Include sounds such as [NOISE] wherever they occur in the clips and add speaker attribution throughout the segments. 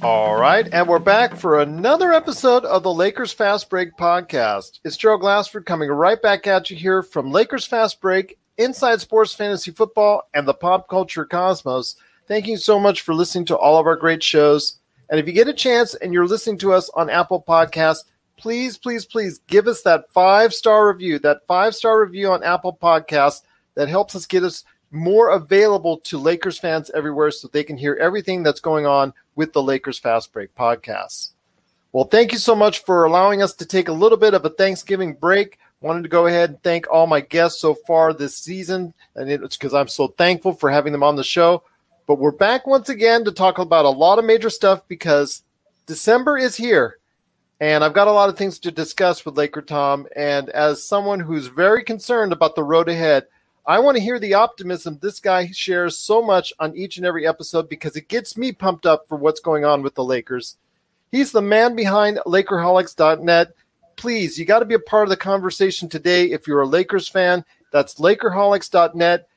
Speaker 1: All right, and we're back for another episode of the Lakers Fast Break podcast. It's Joe Glassford coming right back at you here from Lakers Fast Break, Inside Sports Fantasy Football, and the Pop Culture Cosmos. Thank you so much for listening to all of our great shows. And if you get a chance and you're listening to us on Apple Podcasts, please, please, please give us that five star review, that five star review on Apple Podcasts that helps us get us more available to Lakers fans everywhere so they can hear everything that's going on with the Lakers Fast Break podcasts. Well, thank you so much for allowing us to take a little bit of a Thanksgiving break. Wanted to go ahead and thank all my guests so far this season, and it's because I'm so thankful for having them on the show. But we're back once again to talk about a lot of major stuff because December is here, and I've got a lot of things to discuss with Laker Tom. And as someone who's very concerned about the road ahead, I want to hear the optimism this guy shares so much on each and every episode because it gets me pumped up for what's going on with the Lakers. He's the man behind Lakerholics.net. Please, you got to be a part of the conversation today if you're a Lakers fan. That's Lakerholics.net.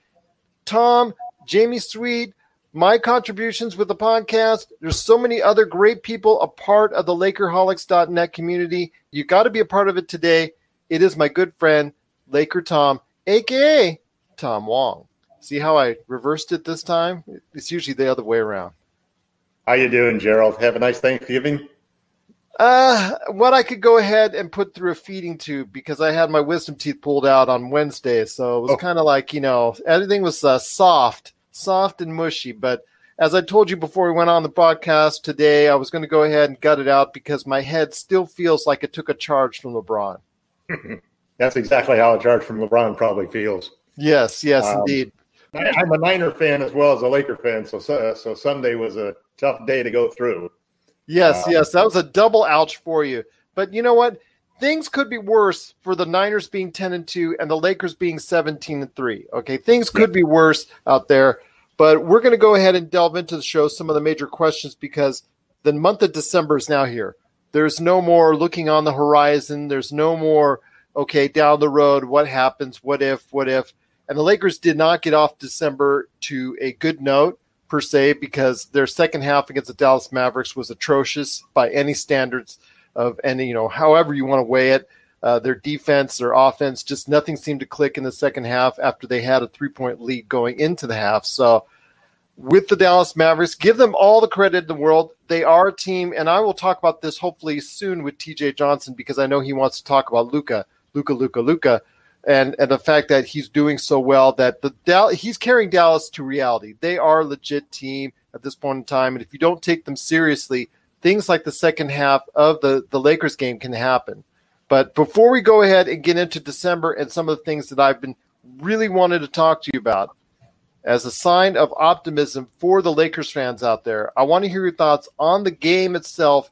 Speaker 1: Tom, Jamie Sweet, my contributions with the podcast. There's so many other great people a part of the Lakerholics.net community. You got to be a part of it today. It is my good friend, Laker Tom, aka Tom Wong. See how I reversed it this time? It's usually the other way around.
Speaker 2: How you doing, Gerald? Have a nice Thanksgiving.
Speaker 1: Uh, what I could go ahead and put through a feeding tube because I had my wisdom teeth pulled out on Wednesday, so it was
Speaker 2: Oh.
Speaker 1: kind of like you know everything was uh, soft, soft and mushy. But as I told you before we went on the podcast today, I was going to go ahead and gut it out because my head still feels like it took a charge from LeBron. [LAUGHS]
Speaker 2: That's exactly how a charge from LeBron probably feels.
Speaker 1: Yes, yes,
Speaker 2: Um,
Speaker 1: indeed.
Speaker 2: I'm a Niner fan as well as a Laker fan, so so, so Sunday was a tough day to go through.
Speaker 1: Yes,
Speaker 2: Uh,
Speaker 1: yes, that was a double ouch for you. But you know what? Things could be worse for the Niners being 10 and 2 and the Lakers being 17 and 3. Okay, things could be worse out there, but we're going to go ahead and delve into the show some of the major questions because the month of December is now here. There's no more looking on the horizon. There's no more okay, down the road, what happens, what if, what if. And the Lakers did not get off December to a good note per se because their second half against the Dallas Mavericks was atrocious by any standards of any, you know, however you want to weigh it. Uh, their defense, their offense, just nothing seemed to click in the second half after they had a three point lead going into the half. So, with the Dallas Mavericks, give them all the credit in the world. They are a team, and I will talk about this hopefully soon with TJ Johnson because I know he wants to talk about Luka, Luka, Luka, Luka and and the fact that he's doing so well that the Dal- he's carrying Dallas to reality. They are a legit team at this point in time, and if you don't take them seriously, things like the second half of the the Lakers game can happen. But before we go ahead and get into December and some of the things that I've been really wanted to talk to you about, as a sign of optimism for the Lakers fans out there, I want to hear your thoughts on the game itself.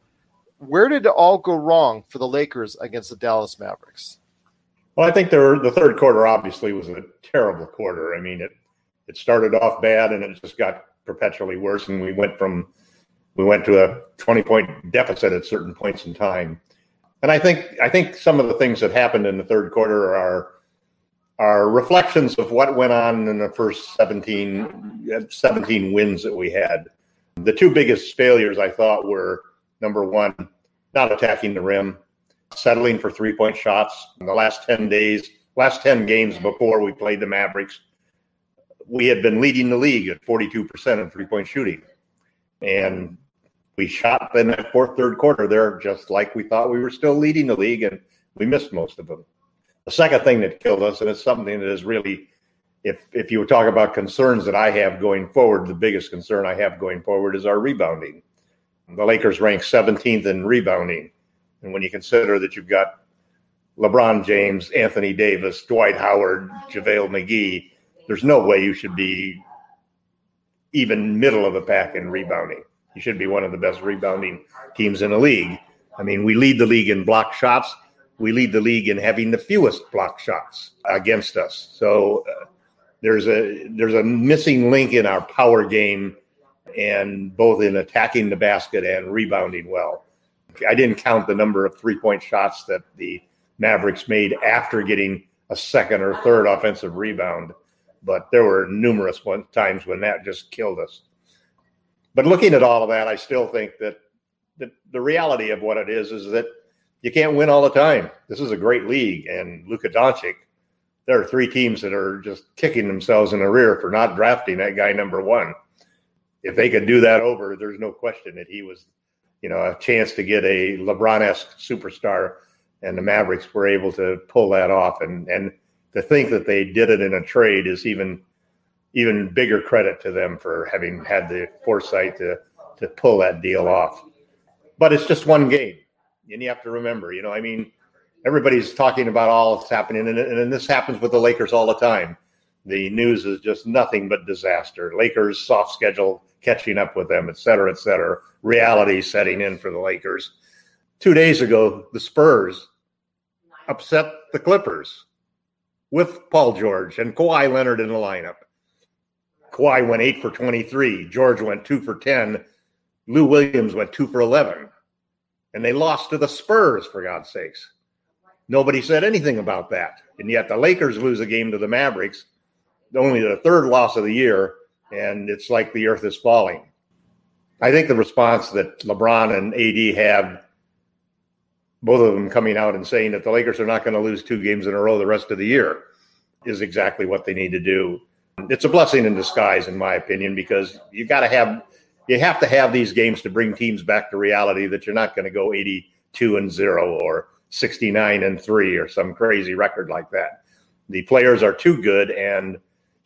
Speaker 1: Where did it all go wrong for the Lakers against the Dallas Mavericks?
Speaker 2: Well, I think the the third quarter obviously was a terrible quarter. I mean, it it started off bad and it just got perpetually worse, and we went from we went to a twenty point deficit at certain points in time. And I think I think some of the things that happened in the third quarter are are reflections of what went on in the first 17, 17 wins that we had. The two biggest failures I thought were number one, not attacking the rim, settling for three point shots in the last 10 mm-hmm. days, last 10 games mm-hmm. before we played the Mavericks. We had been leading the league at 42% of three point shooting. And mm-hmm. we shot in that fourth, third quarter there just like we thought we were still leading the league, and we missed most of them. The second thing that killed us, and it's something that is really, if if you talk about concerns that I have going forward, the biggest concern I have going forward is our rebounding. The Lakers rank 17th in rebounding, and when you consider that you've got LeBron James, Anthony Davis, Dwight Howard, JaVale McGee, there's no way you should be even middle of the pack in rebounding. You should be one of the best rebounding teams in the league. I mean, we lead the league in block shots. We lead the league in having the fewest block shots against us. So uh, there's a there's a missing link in our power game, and both in attacking the basket and rebounding well. I didn't count the number of three point shots that the Mavericks made after getting a second or third offensive rebound, but there were numerous one, times when that just killed us. But looking at all of that, I still think that the, the reality of what it is is that you can't win all the time. This is a great league, and Luka Doncic. There are three teams that are just kicking themselves in the rear for not drafting that guy number one. If they could do that over, there's no question that he was, you know, a chance to get a LeBron-esque superstar and the Mavericks were able to pull that off. And and to think that they did it in a trade is even even bigger credit to them for having had the foresight to to pull that deal off. But it's just one game, and you have to remember, you know, I mean, everybody's talking about all that's happening, and, and this happens with the Lakers all the time. The news is just nothing but disaster. Lakers soft schedule catching up with them, et cetera, et cetera. Reality setting in for the Lakers two days ago, the Spurs upset the Clippers with Paul George and Kawhi Leonard in the lineup. Kawhi went eight for 23. George went two for 10. Lou Williams went two for 11. And they lost to the Spurs, for God's sakes. Nobody said anything about that. And yet the Lakers lose a game to the Mavericks, only the third loss of the year. And it's like the earth is falling. I think the response that LeBron and AD have both of them coming out and saying that the Lakers are not going to lose two games in a row the rest of the year is exactly what they need to do. It's a blessing in disguise, in my opinion, because you got to have you have to have these games to bring teams back to reality that you're not going to go 82 and 0 or 69 and 3 or some crazy record like that. The players are too good and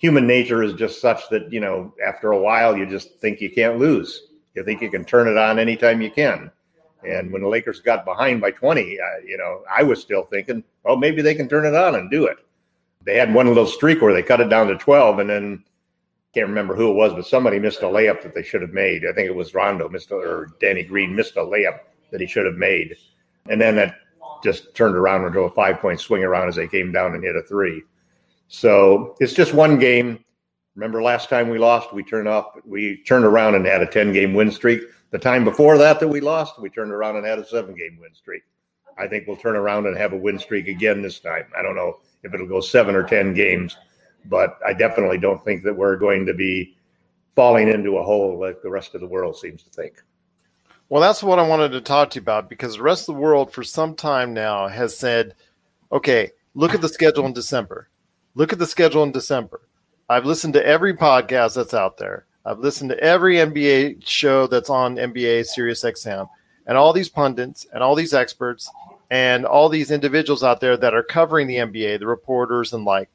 Speaker 2: human nature is just such that, you know, after a while you just think you can't lose. You think you can turn it on anytime you can. And when the Lakers got behind by 20, uh, you know, I was still thinking, well, maybe they can turn it on and do it. They had one little streak where they cut it down to 12, and then can't remember who it was, but somebody missed a layup that they should have made. I think it was Rondo missed or Danny Green missed a layup that he should have made, and then that just turned around into a five point swing around as they came down and hit a three. So it's just one game. Remember last time we lost, we turned off, we turned around and had a 10 game win streak. The time before that that we lost, we turned around and had a seven game win streak. I think we'll turn around and have a win streak again this time. I don't know if it'll go seven or 10 games, but I definitely don't think that we're going to be falling into a hole like the rest of the world seems to think.
Speaker 1: Well, that's what I wanted to talk to you about because the rest of the world for some time now has said, okay, look at the schedule in December. Look at the schedule in December. I've listened to every podcast that's out there. I've listened to every NBA show that's on NBA Sirius XM, and all these pundits and all these experts and all these individuals out there that are covering the NBA, the reporters and like,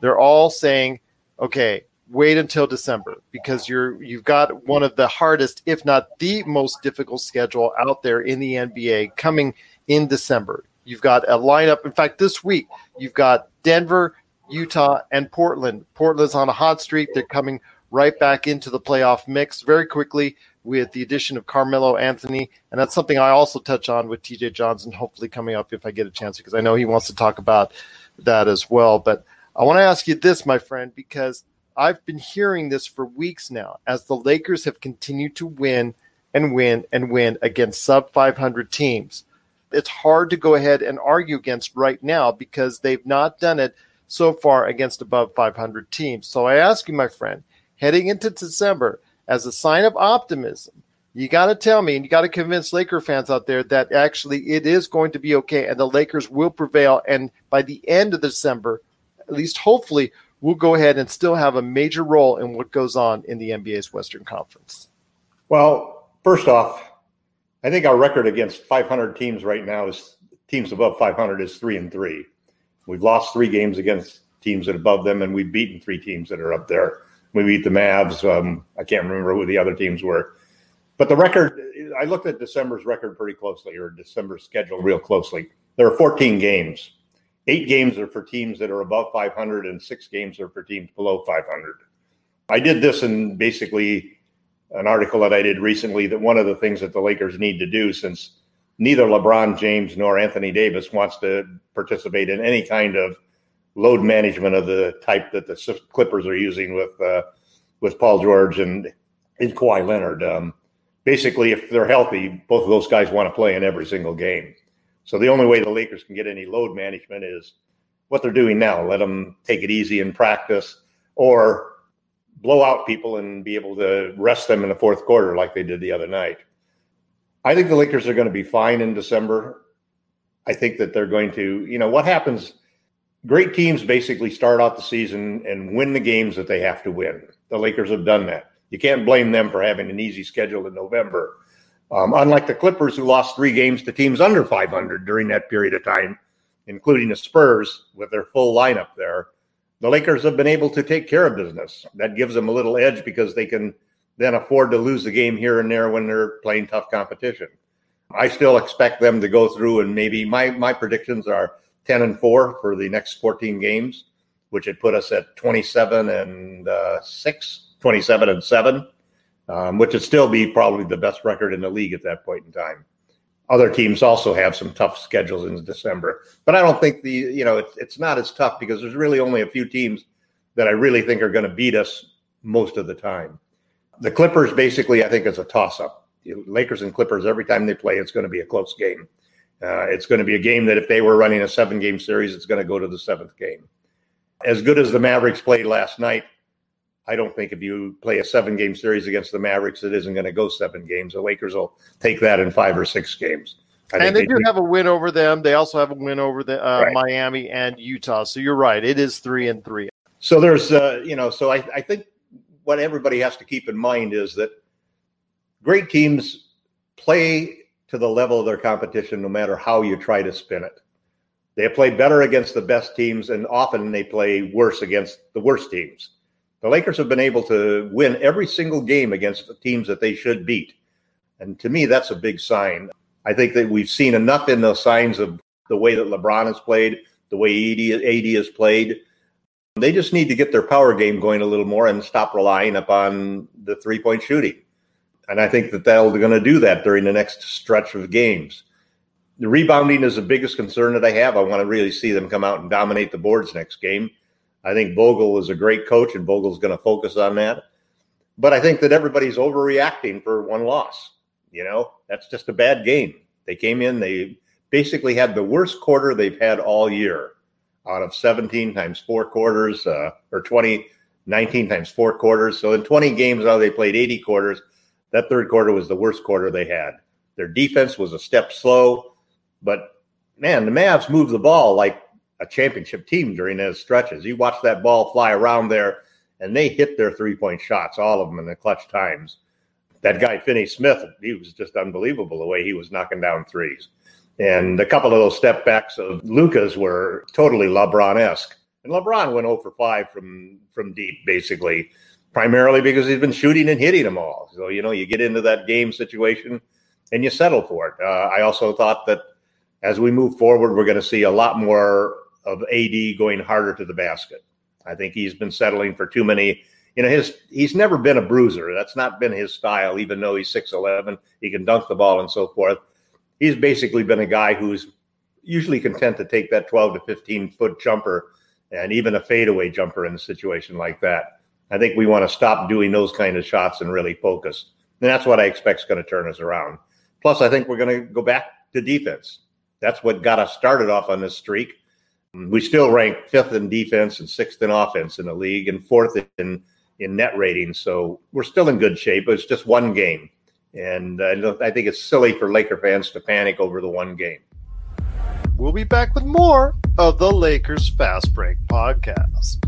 Speaker 1: they're all saying, okay, wait until December because you're you've got one of the hardest, if not the most difficult schedule out there in the NBA coming in December. You've got a lineup. In fact, this week you've got Denver, Utah, and Portland. Portland's on a hot streak. They're coming right back into the playoff mix very quickly with the addition of Carmelo Anthony. And that's something I also touch on with TJ Johnson, hopefully coming up if I get a chance, because I know he wants to talk about that as well. But I want to ask you this, my friend, because I've been hearing this for weeks now as the Lakers have continued to win and win and win against sub 500 teams. It's hard to go ahead and argue against right now because they've not done it so far against above 500 teams. So I ask you, my friend, heading into December as a sign of optimism. You got to tell me, and you got to convince Laker fans out there that actually it is going to be okay, and the Lakers will prevail. And by the end of December, at least hopefully, we'll go ahead and still have a major role in what goes on in the NBA's Western Conference.
Speaker 2: Well, first off, I think our record against 500 teams right now is teams above 500 is three and three. We've lost three games against teams that are above them, and we've beaten three teams that are up there. We beat the Mavs. Um, I can't remember who the other teams were, but the record. I looked at December's record pretty closely, or December's schedule real closely. There are 14 games. Eight games are for teams that are above 500, and six games are for teams below 500. I did this in basically an article that I did recently that one of the things that the Lakers need to do, since neither LeBron James nor Anthony Davis wants to participate in any kind of load management of the type that the Clippers are using with uh, with Paul George and, and Kawhi Leonard. Um, basically, if they're healthy, both of those guys want to play in every single game. So the only way the Lakers can get any load management is what they're doing now. Let them take it easy in practice, or blow out people and be able to rest them in the fourth quarter like they did the other night. I think the Lakers are going to be fine in December. I think that they're going to, you know, what happens great teams basically start out the season and win the games that they have to win. The Lakers have done that. You can't blame them for having an easy schedule in November. Um, unlike the Clippers, who lost three games to teams under 500 during that period of time, including the Spurs with their full lineup there the Lakers have been able to take care of business. That gives them a little edge because they can then afford to lose the game here and there when they're playing tough competition. I still expect them to go through and maybe my my predictions are 10 and 4 for the next 14 games, which would put us at 27 and uh, 6, 27 and 7, um, which would still be probably the best record in the league at that point in time other teams also have some tough schedules in December. But I don't think the you know it's it's not as tough because there's really only a few teams that I really think are going to beat us most of the time. The Clippers basically I think is a toss up. Lakers and Clippers every time they play it's going to be a close game. Uh, it's going to be a game that if they were running a seven game series it's going to go to the seventh game. As good as the Mavericks played last night, I don't think if you play a seven game series against the Mavericks, it isn't going to go seven games. The Lakers will take that in five or six games.
Speaker 1: I and they, they do, have a win over them. They also have a win over the uh, right. Miami and Utah. So you're right. It is three and three.
Speaker 2: So there's, uh, you know, so I, I think what everybody has to keep in mind is that great teams play to the level of their competition no matter how you try to spin it. They play better against the best teams, and often they play worse against the worst teams. The Lakers have been able to win every single game against the teams that they should beat. And to me, that's a big sign. I think that we've seen enough in those signs of the way that LeBron has played, the way AD, AD has played. They just need to get their power game going a little more and stop relying upon the three point shooting. And I think that they're going to do that during the next stretch of games. The rebounding is the biggest concern that I have. I want to really see them come out and dominate the boards next game. I think Vogel is a great coach, and Vogel's going to focus on that. But I think that everybody's overreacting for one loss. You know, that's just a bad game. They came in, they basically had the worst quarter they've had all year out of 17 times four quarters, uh, or 20, 19 times four quarters. So in 20 games now, they played 80 quarters. That third quarter was the worst quarter they had. Their defense was a step slow, but man, the Mavs moved the ball like a championship team during those stretches. You watch that ball fly around there, and they hit their three point shots, all of them in the clutch times. That guy, Finney Smith, he was just unbelievable the way he was knocking down threes. And a couple of those step backs of Luka's were totally LeBron esque. And LeBron went 0 for 5 from, from deep, basically, primarily because he's been shooting and hitting them all. So, you know, you get into that game situation and you settle for it. Uh, I also thought that as we move forward, we're going to see a lot more of AD going harder to the basket. I think he's been settling for too many. You know, his he's never been a bruiser. That's not been his style. Even though he's six eleven, he can dunk the ball and so forth. He's basically been a guy who's usually content to take that twelve to fifteen foot jumper and even a fadeaway jumper in a situation like that. I think we want to stop doing those kind of shots and really focus. And that's what I expect is going to turn us around. Plus, I think we're going to go back to defense. That's what got us started off on this streak. We still rank fifth in defense and sixth in offense in the league and fourth in in net rating. So we're still in good shape. It's just one game, and uh, I think it's silly for Laker fans to panic over the one game.
Speaker 1: We'll be back with more of the Lakers Fast Break podcast.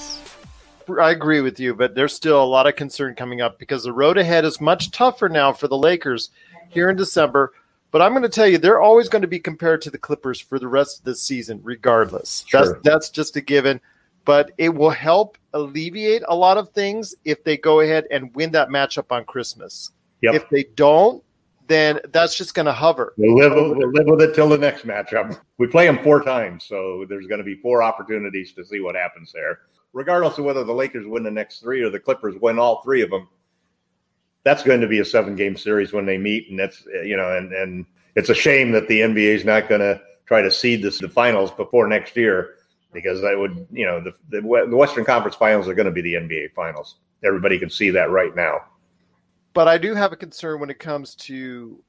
Speaker 1: I agree with you, but there's still a lot of concern coming up because the road ahead is much tougher now for the Lakers here in December. But I'm going to tell you, they're always going to be compared to the Clippers for the rest of the season, regardless. Sure. That's that's just a given. But it will help alleviate a lot of things if they go ahead and win that matchup on Christmas. Yep. If they don't, then that's just going to hover.
Speaker 2: We'll live, we'll live with it till the next matchup. We play them four times, so there's going to be four opportunities to see what happens there. Regardless of whether the Lakers win the next three or the Clippers win all three of them, that's going to be a seven game series when they meet, and that's you know, and and it's a shame that the NBA is not going to try to seed this the finals before next year because that would you know the the, Western Conference Finals are going to be the NBA Finals. Everybody can see that right now.
Speaker 1: But I do have a concern when it comes to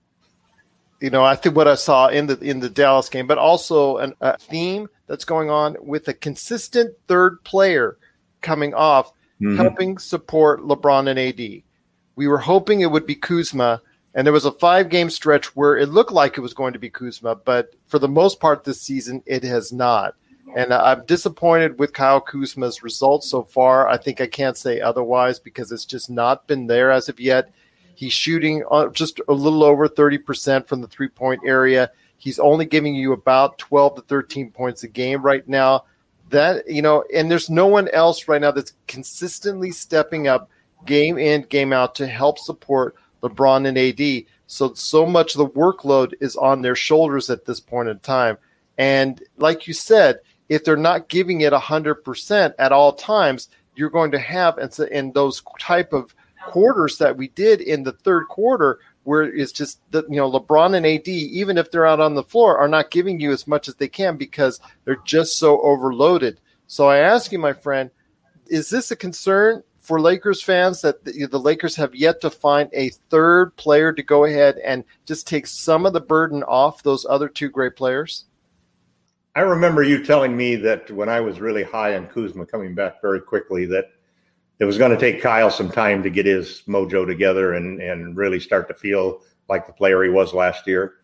Speaker 1: you know, I think what I saw in the in the Dallas game, but also an, a theme that's going on with a consistent third player coming off, mm-hmm. helping support LeBron and AD. We were hoping it would be Kuzma, and there was a five game stretch where it looked like it was going to be Kuzma, but for the most part this season, it has not. And I'm disappointed with Kyle Kuzma's results so far. I think I can't say otherwise because it's just not been there as of yet. He's shooting uh, just a little over 30% from the three point area. He's only giving you about 12 to 13 points a game right now. That, you know, and there's no one else right now that's consistently stepping up game in, game out to help support LeBron and AD. So, so much of the workload is on their shoulders at this point in time. And like you said, if they're not giving it 100% at all times, you're going to have, and, so, and those type of quarters that we did in the third quarter, where it's just that, you know, LeBron and AD, even if they're out on the floor, are not giving you as much as they can because they're just so overloaded. So I ask you, my friend, is this a concern for Lakers fans that the, the, Lakers have yet to find a third player to go ahead and just take some of the burden off those other two great players?
Speaker 2: I remember you telling me that when I was really high on Kuzma coming back very quickly, that it was going to take Kyle some time to get his mojo together and, and really start to feel like the player he was last year.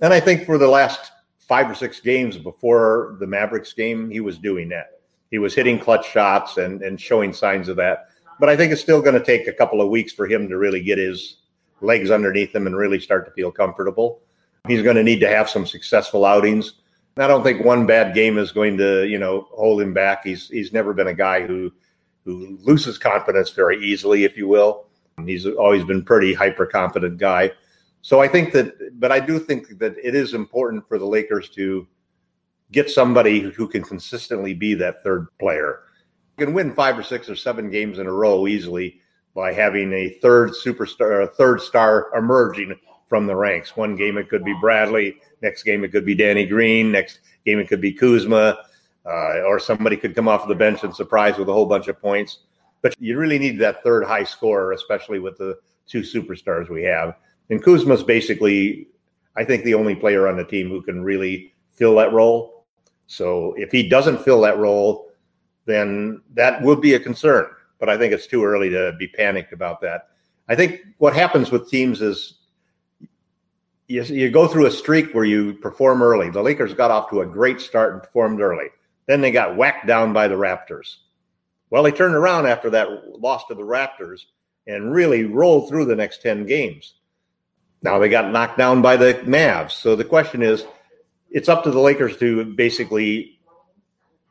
Speaker 2: And I think for the last five or six games before the Mavericks game, he was doing that. He was hitting clutch shots and, and showing signs of that. But I think it's still going to take a couple of weeks for him to really get his legs underneath him and really start to feel comfortable. He's going to need to have some successful outings. I don't think one bad game is going to, you know, hold him back. He's he's never been a guy who who loses confidence very easily, if you will. He's always been pretty hyper confident guy. So I think that, but I do think that it is important for the Lakers to get somebody who can consistently be that third player You can win five or six or seven games in a row easily by having a third superstar, a third star emerging from the ranks. One game it could be Bradley, next game it could be Danny Green, next game it could be Kuzma, uh, or somebody could come off the bench and surprise with a whole bunch of points. But you really need that third high scorer, especially with the two superstars we have. And Kuzma's basically, I think, the only player on the team who can really fill that role. So if he doesn't fill that role, then that would be a concern. But I think it's too early to be panicked about that. I think what happens with teams is you, you go through a streak where you perform early. The Lakers got off to a great start and performed early. Then they got whacked down by the Raptors. Well, they turned around after that loss to the Raptors and really rolled through the next 10 games. Now they got knocked down by the Mavs. So the question is, it's up to the Lakers to basically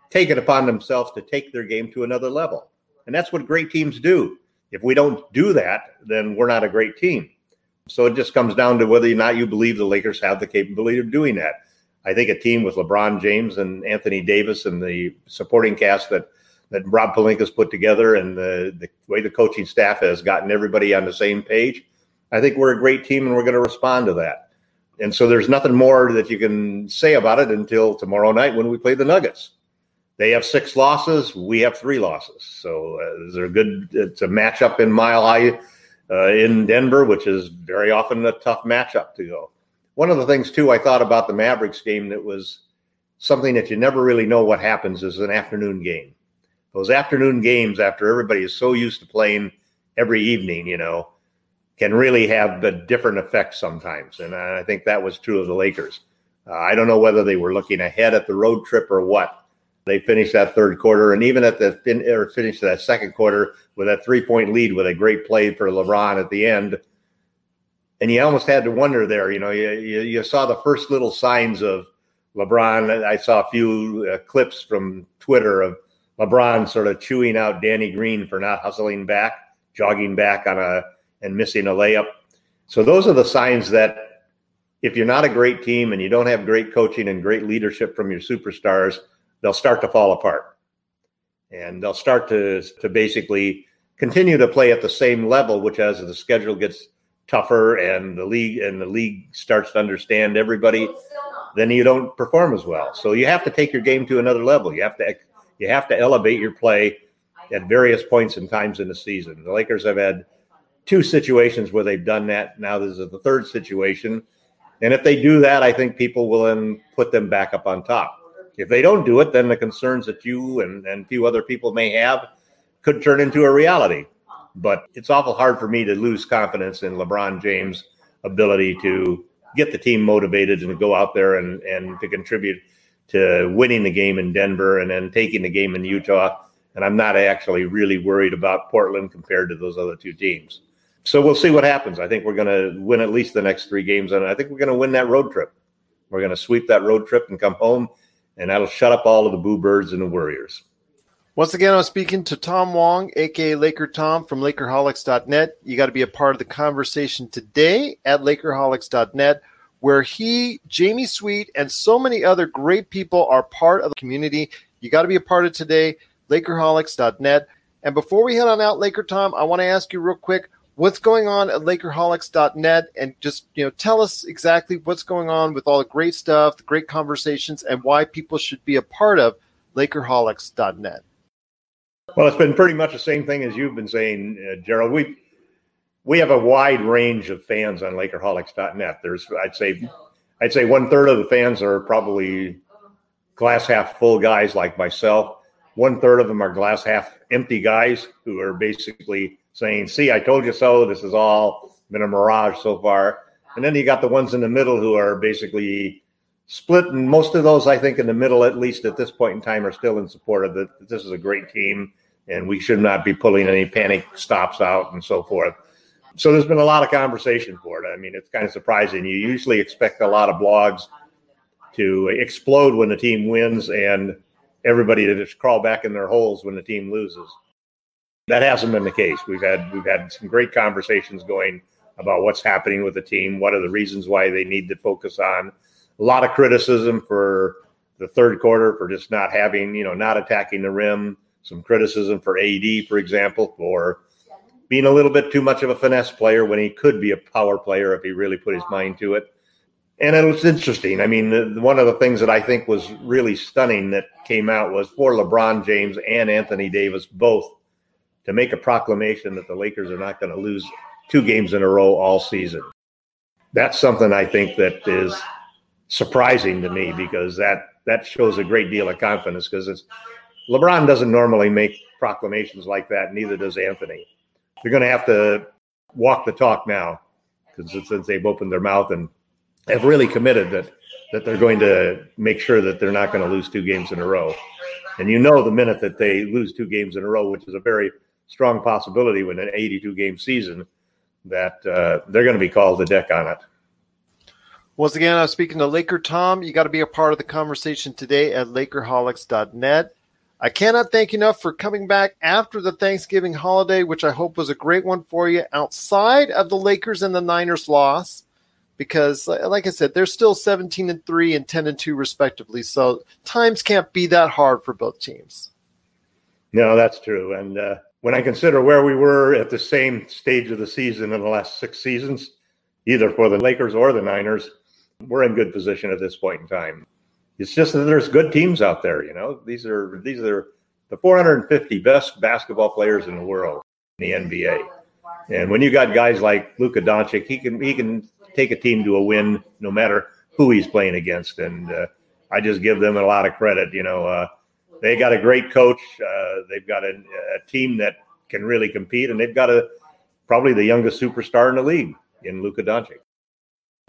Speaker 2: take it upon themselves to take their game to another level. And that's what great teams do. If we don't do that, then we're not a great team. So it just comes down to whether or not you believe the Lakers have the capability of doing that. I think a team with LeBron James and Anthony Davis and the supporting cast that that Rob Pelinka's put together and the, the way the coaching staff has gotten everybody on the same page, I think we're a great team and we're going to respond to that. And so there's nothing more that you can say about it until tomorrow night when we play the Nuggets. They have six losses. We have three losses. So uh, a good? It's a matchup in Mile High uh, in Denver, which is very often a tough matchup to go. One of the things too I thought about the Mavericks game that was something that you never really know what happens is an afternoon game. Those afternoon games, after everybody is so used to playing every evening, you know, can really have a different effect sometimes. And I think that was true of the Lakers. Uh, I don't know whether they were looking ahead at the road trip or what. They finished that third quarter, and even at the fin- or finished that second quarter with a three point lead with a great play for LeBron at the end. And you almost had to wonder there. You know, you, you, you saw the first little signs of LeBron. I saw a few uh, clips from Twitter of LeBron sort of chewing out Danny Green for not hustling back, jogging back on a and missing a layup. So those are the signs that if you're not a great team and you don't have great coaching and great leadership from your superstars, they'll start to fall apart. And they'll start to to basically continue to play at the same level, which as the schedule gets tougher and the league and the league starts to understand everybody, then you don't perform as well. So you have to take your game to another level. You have to you have to elevate your play at various points and times in the season. The Lakers have had two situations where they've done that. Now this is the third situation. And if they do that, I think people will then put them back up on top. If they don't do it, then the concerns that you and, and few other people may have could turn into a reality. But it's awful hard for me to lose confidence in LeBron James' ability to get the team motivated and go out there and, and to contribute to winning the game in Denver and then taking the game in Utah. And I'm not actually really worried about Portland compared to those other two teams. So we'll see what happens. I think we're going to win at least the next three games, and I think we're going to win that road trip. We're going to sweep that road trip and come home, and that'll shut up all of the boo birds and the Warriors.
Speaker 1: Once again, I'm speaking to Tom Wong, aka Laker Tom from Lakerholics.net. You got to be a part of the conversation today at Lakerholics.net, where he, Jamie Sweet, and so many other great people are part of the community. You got to be a part of today, Lakerholics.net. And before we head on out, Laker Tom, I want to ask you real quick what's going on at Lakerholics.net and just you know tell us exactly what's going on with all the great stuff, the great conversations, and why people should be a part of Lakerholics.net.
Speaker 2: Well, it's been pretty much the same thing as you've been saying, uh, Gerald. We we have a wide range of fans on Lakerholics.net. There's, I'd say, I'd say one third of the fans are probably glass half full guys like myself. One third of them are glass half empty guys who are basically saying, "See, I told you so. This has all been a mirage so far." And then you got the ones in the middle who are basically split, and most of those, I think, in the middle, at least at this point in time, are still in support of that. This is a great team, and we should not be pulling any panic stops out and so forth. So there's been a lot of conversation for it. I mean, it's kind of surprising. You usually expect a lot of blogs to explode when the team wins, and everybody to just crawl back in their holes when the team loses. That hasn't been the case. We've had we've had some great conversations going about what's happening with the team, what are the reasons why they need to focus on. A lot of criticism for the third quarter for just not having, you know, not attacking the rim. Some criticism for AD, for example, for being a little bit too much of a finesse player when he could be a power player if he really put his mind to it. And it was interesting. I mean, one of the things that I think was really stunning that came out was for LeBron James and Anthony Davis both to make a proclamation that the Lakers are not going to lose two games in a row all season. That's something I think that is surprising to me because that that shows a great deal of confidence because it's LeBron doesn't normally make proclamations like that, neither does Anthony. They're going to have to walk the talk now because since they've opened their mouth and have really committed that that they're going to make sure that they're not going to lose two games in a row. And you know the minute that they lose two games in a row, which is a very strong possibility with an 82 game season that uh, they're going to be called the deck on it.
Speaker 1: Once again, I'm speaking to Laker Tom. You got to be a part of the conversation today at Lakerholics.net. I cannot thank you enough for coming back after the Thanksgiving holiday, which I hope was a great one for you outside of the Lakers and the Niners loss. Because, like I said, they're still 17 and 3 and 10 and 2, respectively. So times can't be that hard for both teams.
Speaker 2: No, that's true. And uh, when I consider where we were at the same stage of the season in the last six seasons, either for the Lakers or the Niners, we're in good position at this point in time. It's just that there's good teams out there. You know, these are these are the 450 best basketball players in the world in the NBA. And when you got guys like Luka Doncic, he can he can take a team to a win no matter who he's playing against. And uh, I just give them a lot of credit. You know, uh, they got a great coach. Uh, they've got a, a, team that can really compete, and they've got a probably the youngest superstar in the league in Luka Doncic.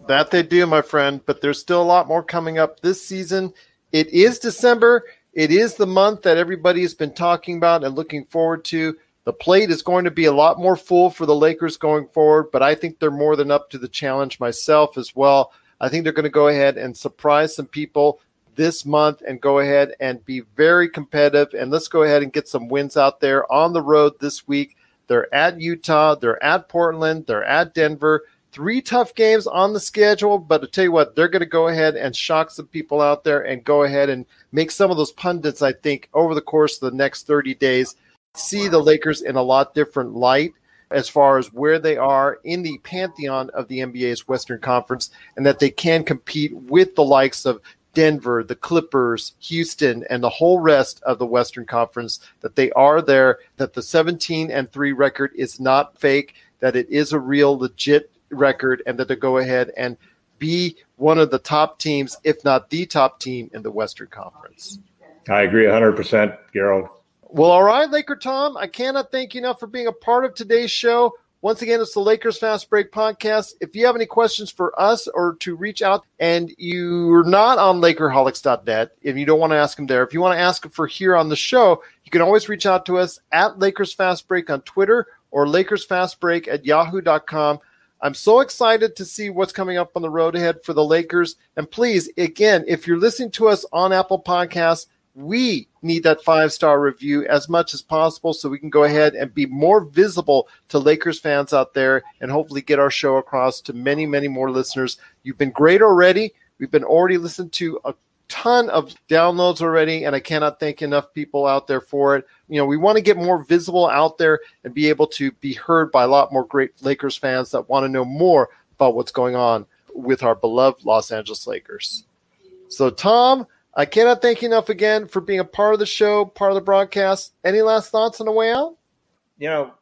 Speaker 1: That they do, my friend. But there's still a lot more coming up this season. It is December. It is the month that everybody has been talking about and looking forward to. The plate is going to be a lot more full for the Lakers going forward, but I think they're more than up to the challenge myself as well. I think they're going to go ahead and surprise some people this month and go ahead and be very competitive. And let's go ahead and get some wins out there on the road this week. They're at Utah, they're at Portland, they're at Denver. Three tough games on the schedule, but to tell you what, they're going to go ahead and shock some people out there and go ahead and make some of those pundits, I think, over the course of the next 30 days see the Lakers in a lot different light as far as where they are in the pantheon of the NBA's Western Conference and that they can compete with the likes of Denver, the Clippers, Houston, and the whole rest of the Western Conference, that they are there, that the 17 and 3 record is not fake, that it is a real legit record, and that they go ahead and be one of the top teams, if not the top team in the Western Conference.
Speaker 2: I agree 100%, Gerald.
Speaker 1: Well, all right, Laker Tom. I cannot thank you enough for being a part of today's show. Once again, it's the Lakers Fast Break podcast. If you have any questions for us or to reach out and you're not on Lakerholics.net, and you don't want to ask them there, if you want to ask them for here on the show, you can always reach out to us at Lakers Fast Break on Twitter or Lakers Fast Break at yahoo.com. I'm so excited to see what's coming up on the road ahead for the Lakers. And please, again, if you're listening to us on Apple Podcasts, we need that five star review as much as possible so we can go ahead and be more visible to Lakers fans out there and hopefully get our show across to many, many more listeners. You've been great already. We've been already listened to a ton of downloads already, and I cannot thank enough people out there for it. You know, we want to get more visible out there and be able to be heard by a lot more great Lakers fans that want to know more about what's going on with our beloved Los Angeles Lakers. So, Tom, I cannot thank you enough again for being a part of the show, part of the broadcast. Any last thoughts on the way out?
Speaker 2: You know,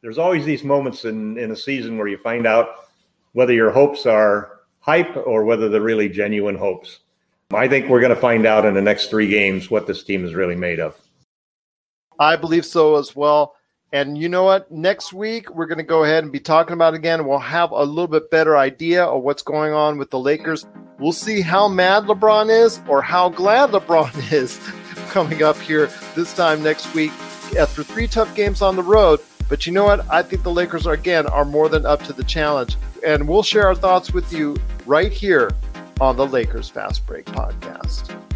Speaker 2: there's always these moments in, in a season where you find out whether your hopes are hype or whether they're really genuine hopes. I think we're going to find out in the next three games what this team is really made of.
Speaker 1: I believe so as well. And you know what? Next week, we're going to go ahead and be talking about again. We'll have a little bit better idea of what's going on with the Lakers. We'll see how mad LeBron is or how glad LeBron [LAUGHS] is coming up here this time next week after three tough games on the road. But you know what? I think the Lakers are, again, are more than up to the challenge. And we'll share our thoughts with you right here on the Lakers Fast Break podcast.